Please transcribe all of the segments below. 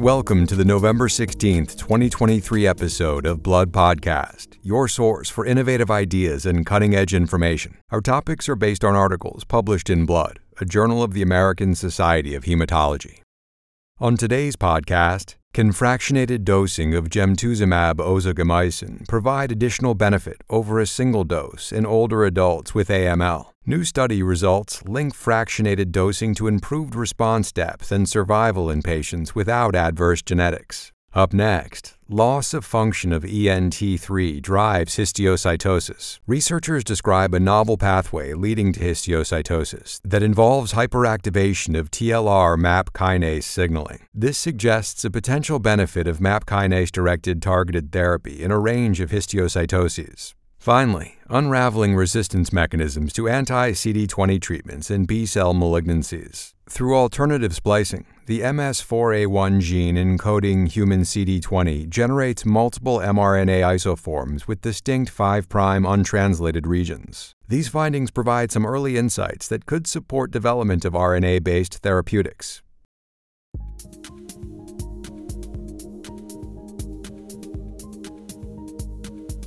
Welcome to the November 16th, 2023 episode of Blood Podcast, your source for innovative ideas and cutting edge information. Our topics are based on articles published in Blood, a journal of the American Society of Hematology. On today's podcast, can fractionated dosing of gemtuzumab ozogamicin provide additional benefit over a single dose in older adults with AML? New study results link fractionated dosing to improved response depth and survival in patients without adverse genetics. Up next, loss of function of ENT3 drives histiocytosis. Researchers describe a novel pathway leading to histiocytosis that involves hyperactivation of TLR MAP kinase signaling. This suggests a potential benefit of MAP kinase directed targeted therapy in a range of histiocytoses. Finally, unraveling resistance mechanisms to anti CD20 treatments in B cell malignancies. Through alternative splicing, the MS4A1 gene encoding human CD20 generates multiple mRNA isoforms with distinct 5' untranslated regions. These findings provide some early insights that could support development of RNA based therapeutics.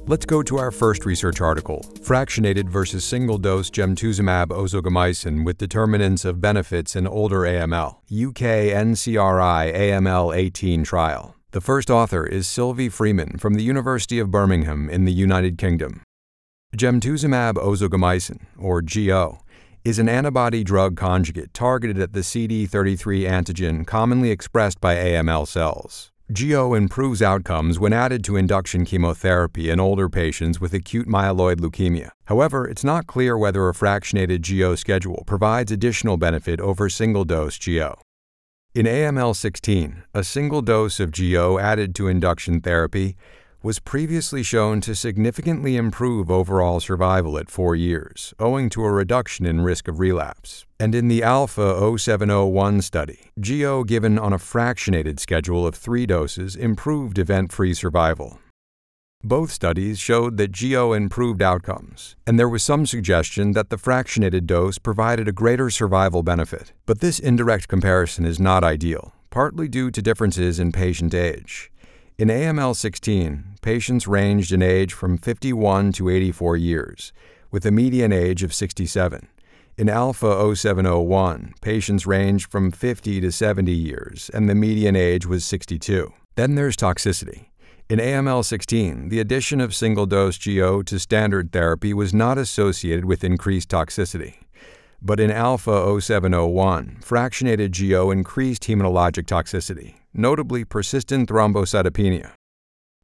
Let's go to our first research article Fractionated versus single dose gemtuzumab ozogamicin with determinants of benefits in older AML, UK NCRI AML 18 trial. The first author is Sylvie Freeman from the University of Birmingham in the United Kingdom. Gemtuzumab ozogamicin, or GO, is an antibody drug conjugate targeted at the CD33 antigen commonly expressed by AML cells. GO improves outcomes when added to induction chemotherapy in older patients with acute myeloid leukemia. However, it's not clear whether a fractionated GO schedule provides additional benefit over single dose GO. In AML 16, a single dose of GO added to induction therapy was previously shown to significantly improve overall survival at four years, owing to a reduction in risk of relapse. And in the Alpha 0701 study, GO given on a fractionated schedule of three doses improved event free survival. Both studies showed that GO improved outcomes, and there was some suggestion that the fractionated dose provided a greater survival benefit. But this indirect comparison is not ideal, partly due to differences in patient age. In AML 16, patients ranged in age from 51 to 84 years, with a median age of 67. In Alpha 0701, patients ranged from 50 to 70 years, and the median age was 62. Then there's toxicity. In AML 16, the addition of single dose GO to standard therapy was not associated with increased toxicity. But in Alpha 0701, fractionated GO increased hematologic toxicity, notably persistent thrombocytopenia.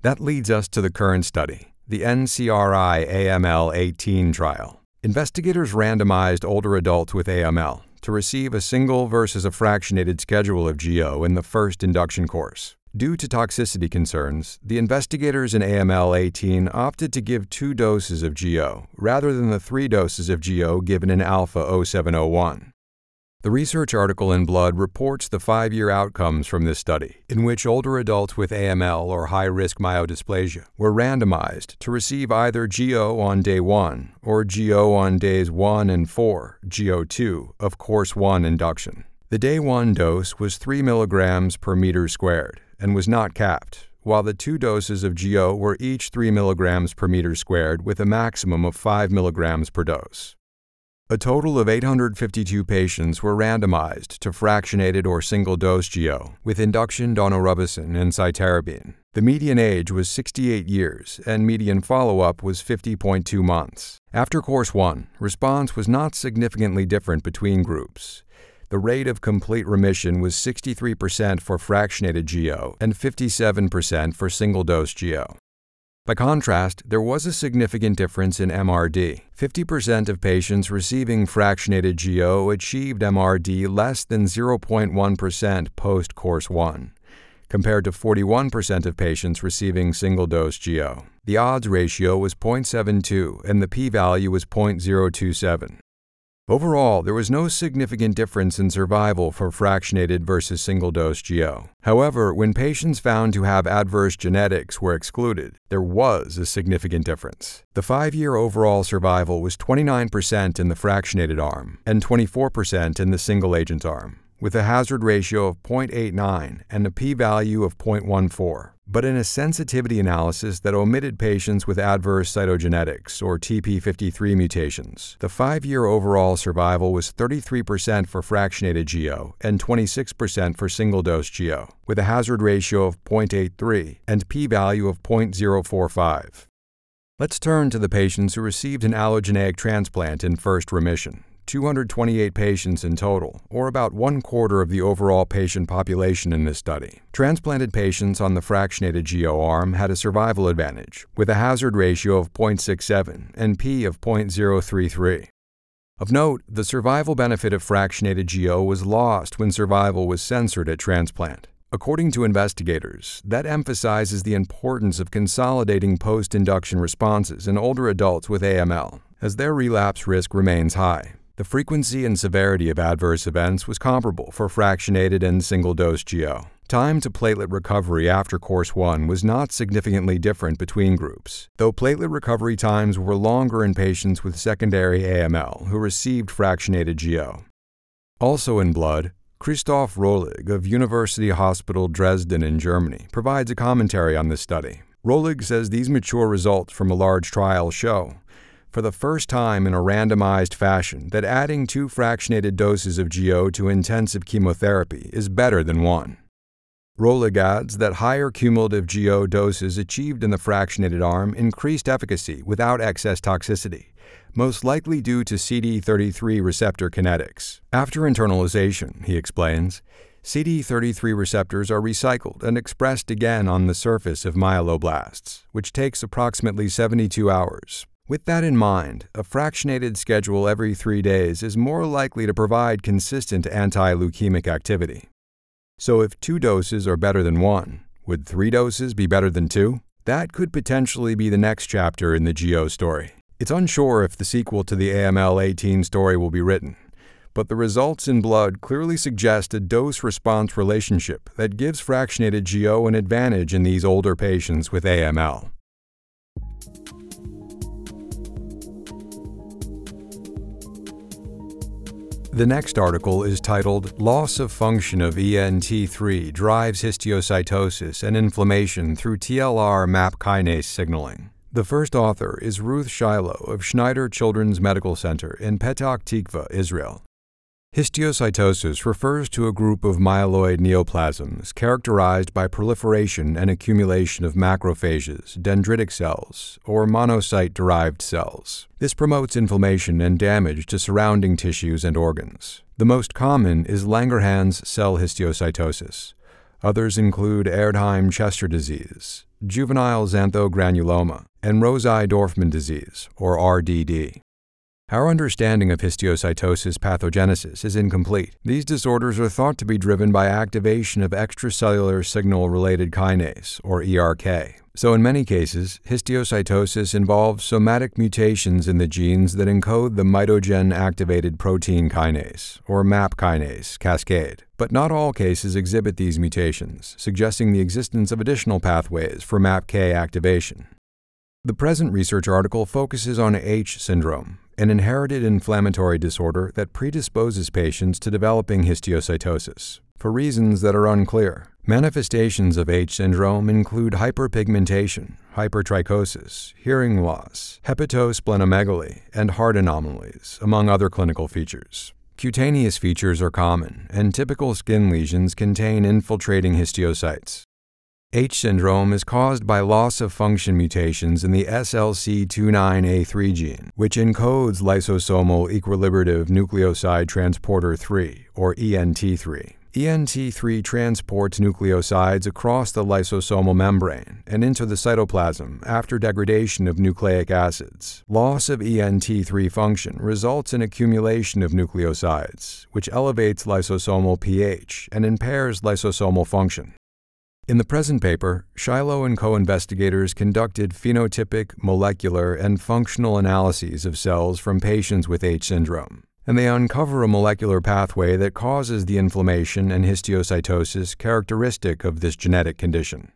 That leads us to the current study, the NCRI AML 18 trial. Investigators randomized older adults with AML to receive a single versus a fractionated schedule of GO in the first induction course. Due to toxicity concerns, the investigators in AML 18 opted to give two doses of GO rather than the three doses of GO given in Alpha 0701. The research article in Blood reports the five year outcomes from this study, in which older adults with AML or high risk myelodysplasia were randomized to receive either GO on day 1 or GO on days 1 and 4, GO2, of course 1 induction. The day 1 dose was 3 milligrams per meter squared and was not capped, while the two doses of GO were each 3 milligrams per meter squared with a maximum of 5 milligrams per dose. A total of 852 patients were randomized to fractionated or single dose GO with induction daunorubicin and cytarabine. The median age was 68 years and median follow up was 50.2 months. After course 1, response was not significantly different between groups. The rate of complete remission was 63% for fractionated GO and 57% for single dose GO. By contrast, there was a significant difference in MRD. 50% of patients receiving fractionated GO achieved MRD less than 0.1% post course 1, compared to 41% of patients receiving single dose GO. The odds ratio was 0.72 and the p value was 0.027. Overall, there was no significant difference in survival for fractionated versus single dose GO. However, when patients found to have adverse genetics were excluded, there was a significant difference. The five year overall survival was 29% in the fractionated arm and 24% in the single agent arm with a hazard ratio of 0.89 and a p value of 0.14. But in a sensitivity analysis that omitted patients with adverse cytogenetics or TP53 mutations, the five year overall survival was 33% for fractionated GO and 26% for single dose GO, with a hazard ratio of 0.83 and p value of 0.045. Let's turn to the patients who received an allogeneic transplant in first remission. 228 patients in total, or about one quarter of the overall patient population in this study. Transplanted patients on the fractionated GO arm had a survival advantage, with a hazard ratio of 0.67 and p of 0.033. Of note, the survival benefit of fractionated GO was lost when survival was censored at transplant. According to investigators, that emphasizes the importance of consolidating post induction responses in older adults with AML, as their relapse risk remains high. The frequency and severity of adverse events was comparable for fractionated and single dose GO. Time to platelet recovery after course 1 was not significantly different between groups, though platelet recovery times were longer in patients with secondary AML who received fractionated GO. Also in blood, Christoph Röllig of University Hospital Dresden in Germany provides a commentary on this study. Röllig says these mature results from a large trial show for the first time in a randomized fashion that adding two fractionated doses of GO to intensive chemotherapy is better than one. Röllig adds that higher cumulative GO doses achieved in the fractionated arm increased efficacy without excess toxicity, most likely due to CD33 receptor kinetics. After internalization, he explains, CD33 receptors are recycled and expressed again on the surface of myeloblasts, which takes approximately 72 hours, with that in mind, a fractionated schedule every three days is more likely to provide consistent anti leukemic activity. So, if two doses are better than one, would three doses be better than two? That could potentially be the next chapter in the GO story. It's unsure if the sequel to the AML 18 story will be written, but the results in blood clearly suggest a dose response relationship that gives fractionated GO an advantage in these older patients with AML. The next article is titled Loss of Function of ENT3 Drives Histiocytosis and Inflammation Through TLR MAP Kinase Signaling. The first author is Ruth Shiloh of Schneider Children's Medical Center in Petah Tikva, Israel. Histiocytosis refers to a group of myeloid neoplasms characterized by proliferation and accumulation of macrophages, dendritic cells, or monocyte derived cells. This promotes inflammation and damage to surrounding tissues and organs. The most common is Langerhans cell histiocytosis. Others include Erdheim Chester disease, juvenile xanthogranuloma, and Rosai-Dorfman disease, or RDD. Our understanding of histiocytosis pathogenesis is incomplete. These disorders are thought to be driven by activation of extracellular signal related kinase, or ERK. So, in many cases, histiocytosis involves somatic mutations in the genes that encode the mitogen activated protein kinase, or MAP kinase, cascade. But not all cases exhibit these mutations, suggesting the existence of additional pathways for MAPK activation. The present research article focuses on H syndrome, an inherited inflammatory disorder that predisposes patients to developing histiocytosis. For reasons that are unclear, manifestations of H syndrome include hyperpigmentation, hypertrichosis, hearing loss, hepatosplenomegaly, and heart anomalies, among other clinical features. Cutaneous features are common, and typical skin lesions contain infiltrating histiocytes. H syndrome is caused by loss of function mutations in the SLC29A3 gene, which encodes lysosomal equilibrative nucleoside transporter 3, or ENT3. ENT3 transports nucleosides across the lysosomal membrane and into the cytoplasm after degradation of nucleic acids. Loss of ENT3 function results in accumulation of nucleosides, which elevates lysosomal pH and impairs lysosomal function. In the present paper, Shiloh and co investigators conducted phenotypic, molecular, and functional analyses of cells from patients with H syndrome. and they uncover a molecular pathway that causes the inflammation and histiocytosis characteristic of this genetic condition.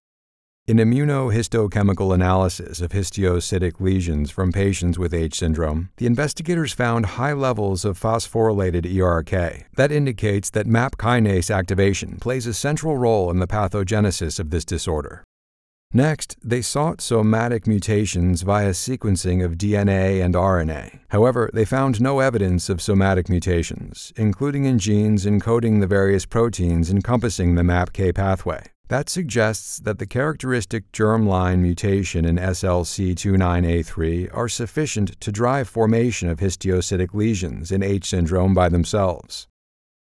In immunohistochemical analysis of histiocytic lesions from patients with H syndrome, the investigators found high levels of phosphorylated ERK. That indicates that MAP kinase activation plays a central role in the pathogenesis of this disorder. Next, they sought somatic mutations via sequencing of DNA and RNA. However, they found no evidence of somatic mutations, including in genes encoding the various proteins encompassing the MAPK pathway. That suggests that the characteristic germline mutation in SLC29A3 are sufficient to drive formation of histiocytic lesions in H syndrome by themselves.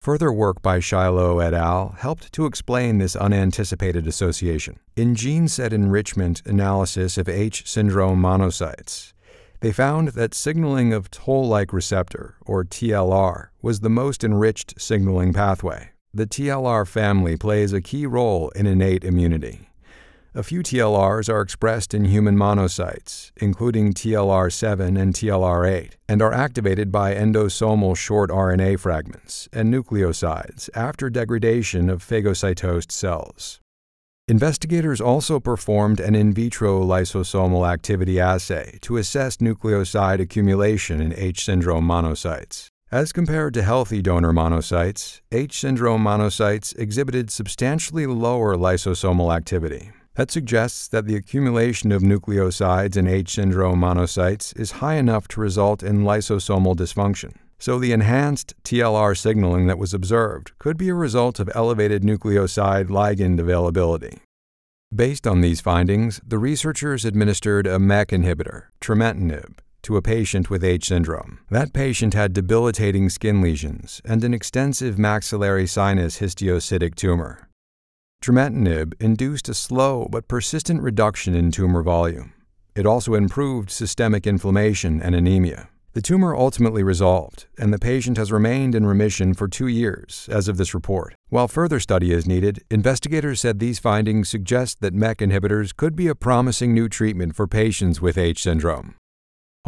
Further work by Shiloh et al. helped to explain this unanticipated association. In gene set enrichment analysis of H syndrome monocytes, they found that signaling of toll like receptor, or TLR, was the most enriched signaling pathway. The TLR family plays a key role in innate immunity. A few TLRs are expressed in human monocytes, including TLR7 and TLR8, and are activated by endosomal short RNA fragments and nucleosides after degradation of phagocytosed cells. Investigators also performed an in vitro lysosomal activity assay to assess nucleoside accumulation in H syndrome monocytes. As compared to healthy donor monocytes, H syndrome monocytes exhibited substantially lower lysosomal activity. That suggests that the accumulation of nucleosides in H syndrome monocytes is high enough to result in lysosomal dysfunction. So, the enhanced TLR signaling that was observed could be a result of elevated nucleoside ligand availability. Based on these findings, the researchers administered a MEK inhibitor, trametinib, to a patient with H syndrome. That patient had debilitating skin lesions and an extensive maxillary sinus histiocytic tumor. Trametinib induced a slow but persistent reduction in tumor volume. It also improved systemic inflammation and anemia. The tumor ultimately resolved, and the patient has remained in remission for two years as of this report. While further study is needed, investigators said these findings suggest that MEK inhibitors could be a promising new treatment for patients with H syndrome.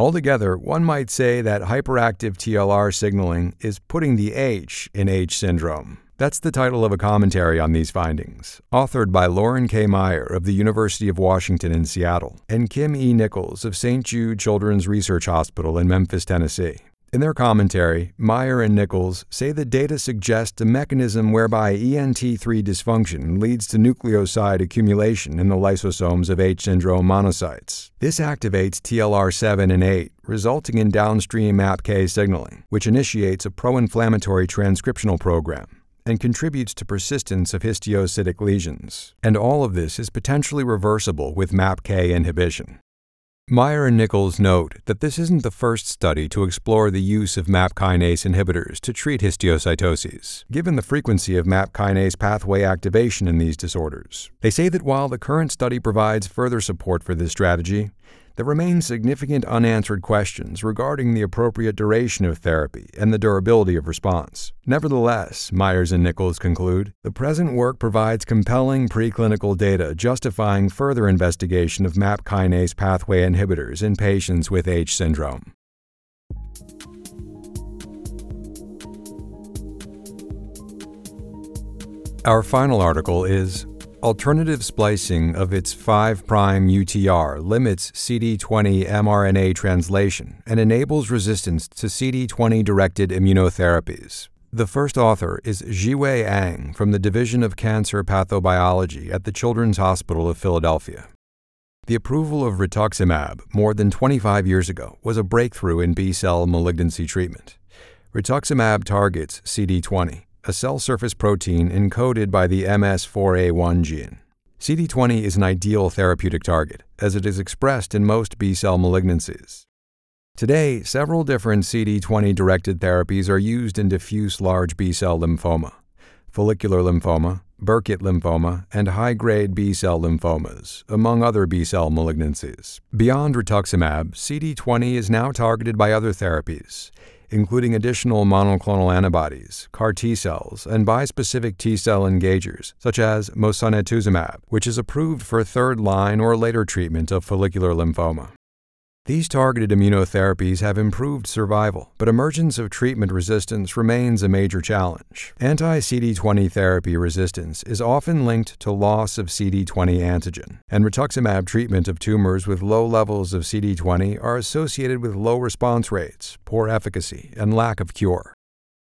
Altogether, one might say that hyperactive TLR signaling is putting the H in H syndrome. That's the title of a commentary on these findings, authored by Lauren K. Meyer of the University of Washington in Seattle and Kim E. Nichols of St. Jude Children's Research Hospital in Memphis, Tennessee. In their commentary, Meyer and Nichols say the data suggest a mechanism whereby ENT3 dysfunction leads to nucleoside accumulation in the lysosomes of H syndrome monocytes. This activates TLR7 and 8, resulting in downstream MAPK signaling, which initiates a pro inflammatory transcriptional program and contributes to persistence of histiocytic lesions. And all of this is potentially reversible with MAPK inhibition. Meyer and Nichols note that this isn't the first study to explore the use of MAP kinase inhibitors to treat histiocytoses, given the frequency of MAP kinase pathway activation in these disorders. They say that while the current study provides further support for this strategy, there remain significant unanswered questions regarding the appropriate duration of therapy and the durability of response. Nevertheless, Myers and Nichols conclude, the present work provides compelling preclinical data justifying further investigation of MAP kinase pathway inhibitors in patients with H syndrome. Our final article is Alternative splicing of its 5' UTR limits CD20 mRNA translation and enables resistance to CD20 directed immunotherapies. The first author is Zhiwei Ang from the Division of Cancer Pathobiology at the Children's Hospital of Philadelphia. The approval of rituximab more than 25 years ago was a breakthrough in B cell malignancy treatment. Rituximab targets CD20 a cell surface protein encoded by the MS4A1 gene. CD20 is an ideal therapeutic target, as it is expressed in most B cell malignancies. Today, several different CD20 directed therapies are used in diffuse large B cell lymphoma, follicular lymphoma, Burkitt lymphoma, and high grade B cell lymphomas, among other B cell malignancies. Beyond rituximab, CD20 is now targeted by other therapies, including additional monoclonal antibodies, CAR T cells, and bispecific T cell engagers, such as mosunetuzumab, which is approved for third line or later treatment of follicular lymphoma. These targeted immunotherapies have improved survival, but emergence of treatment resistance remains a major challenge. Anti CD20 therapy resistance is often linked to loss of CD20 antigen, and rituximab treatment of tumors with low levels of CD20 are associated with low response rates, poor efficacy, and lack of cure.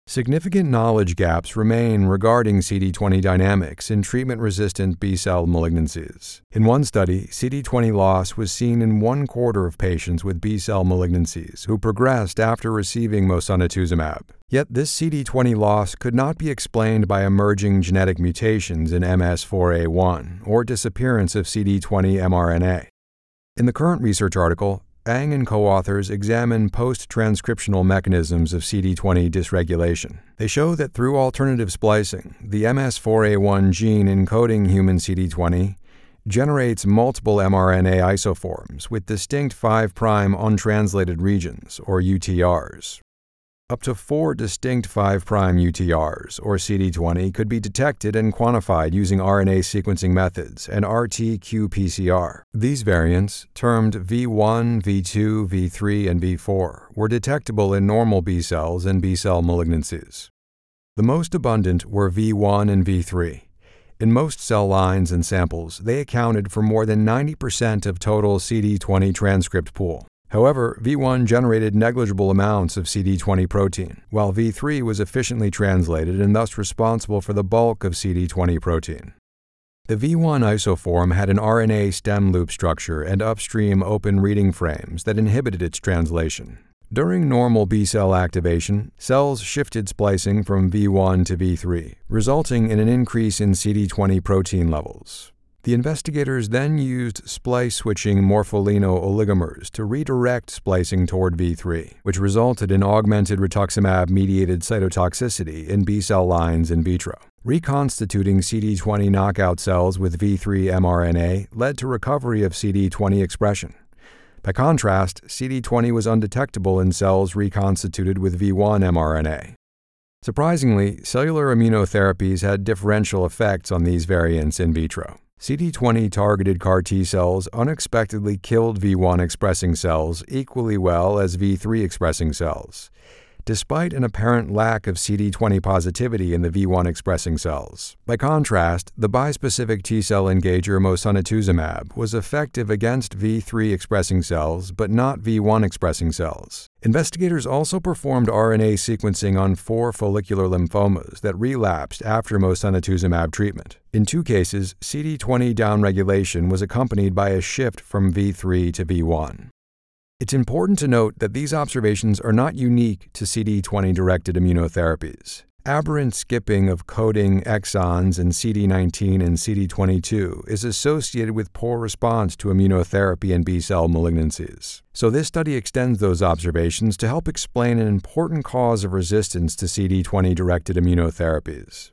Significant knowledge gaps remain regarding CD20 dynamics in treatment resistant B cell malignancies. In one study, CD20 loss was seen in one quarter of patients with B cell malignancies who progressed after receiving mosunetuzumab. Yet this CD20 loss could not be explained by emerging genetic mutations in MS4A1 or disappearance of CD20 mRNA. In the current research article, Ang and co authors examine post transcriptional mechanisms of CD20 dysregulation. They show that through alternative splicing, the MS4A1 gene encoding human CD20 generates multiple mRNA isoforms with distinct 5' untranslated regions, or UTRs. Up to four distinct 5' UTRs, or CD20, could be detected and quantified using RNA sequencing methods and RT qPCR. These variants, termed V1, V2, V3, and V4, were detectable in normal B cells and B cell malignancies. The most abundant were V1 and V3. In most cell lines and samples, they accounted for more than 90% of total CD20 transcript pool. However, V1 generated negligible amounts of CD20 protein, while V3 was efficiently translated and thus responsible for the bulk of CD20 protein. The V1 isoform had an RNA stem loop structure and upstream open reading frames that inhibited its translation. During normal B cell activation, cells shifted splicing from V1 to V3, resulting in an increase in CD20 protein levels. The investigators then used splice switching morpholino oligomers to redirect splicing toward V3, which resulted in augmented rituximab mediated cytotoxicity in B cell lines in vitro. Reconstituting CD20 knockout cells with V3 mRNA led to recovery of CD20 expression. By contrast, CD20 was undetectable in cells reconstituted with V1 mRNA. Surprisingly, cellular immunotherapies had differential effects on these variants in vitro. CD20 targeted CAR T cells unexpectedly killed V1 expressing cells equally well as V3 expressing cells, despite an apparent lack of CD20 positivity in the V1 expressing cells. By contrast, the bispecific T cell engager mosunetuzumab was effective against V3 expressing cells but not V1 expressing cells. Investigators also performed RNA sequencing on four follicular lymphomas that relapsed after mosunetuzumab treatment. In two cases, CD20 downregulation was accompanied by a shift from V3 to V1. It's important to note that these observations are not unique to CD20 directed immunotherapies. Aberrant skipping of coding exons in CD19 and CD22 is associated with poor response to immunotherapy in B cell malignancies. So, this study extends those observations to help explain an important cause of resistance to CD20 directed immunotherapies.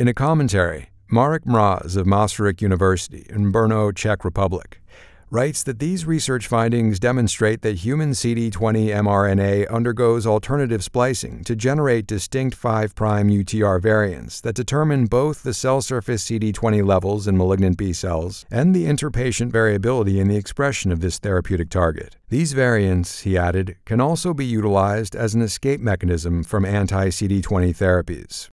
In a commentary, Marek Mraz of Masaryk University in Brno, Czech Republic, writes that these research findings demonstrate that human CD20 mRNA undergoes alternative splicing to generate distinct 5' UTR variants that determine both the cell surface CD20 levels in malignant B cells and the interpatient variability in the expression of this therapeutic target. These variants, he added, can also be utilized as an escape mechanism from anti CD20 therapies.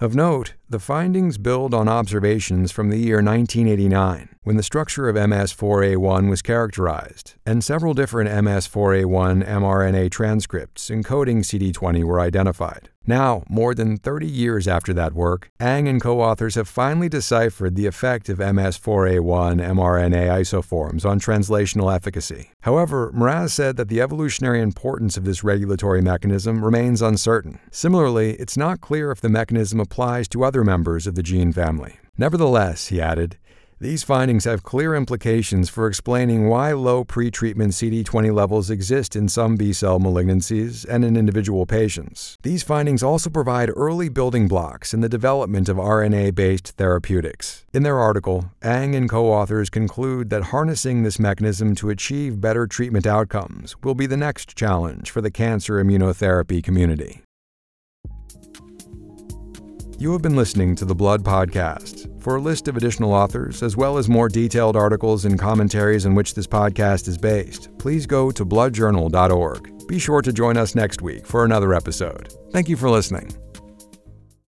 Of note, the findings build on observations from the year 1989, when the structure of MS4A1 was characterized, and several different MS4A1 mRNA transcripts encoding CD20 were identified. Now, more than 30 years after that work, Ang and co authors have finally deciphered the effect of MS4A1 mRNA isoforms on translational efficacy. However, Mraz said that the evolutionary importance of this regulatory mechanism remains uncertain. Similarly, it's not clear if the mechanism applies to other members of the gene family. Nevertheless, he added, these findings have clear implications for explaining why low pretreatment CD20 levels exist in some B cell malignancies and in individual patients. These findings also provide early building blocks in the development of RNA based therapeutics. In their article, Ang and co authors conclude that harnessing this mechanism to achieve better treatment outcomes will be the next challenge for the cancer immunotherapy community. You have been listening to the Blood Podcast. For a list of additional authors, as well as more detailed articles and commentaries on which this podcast is based, please go to bloodjournal.org. Be sure to join us next week for another episode. Thank you for listening.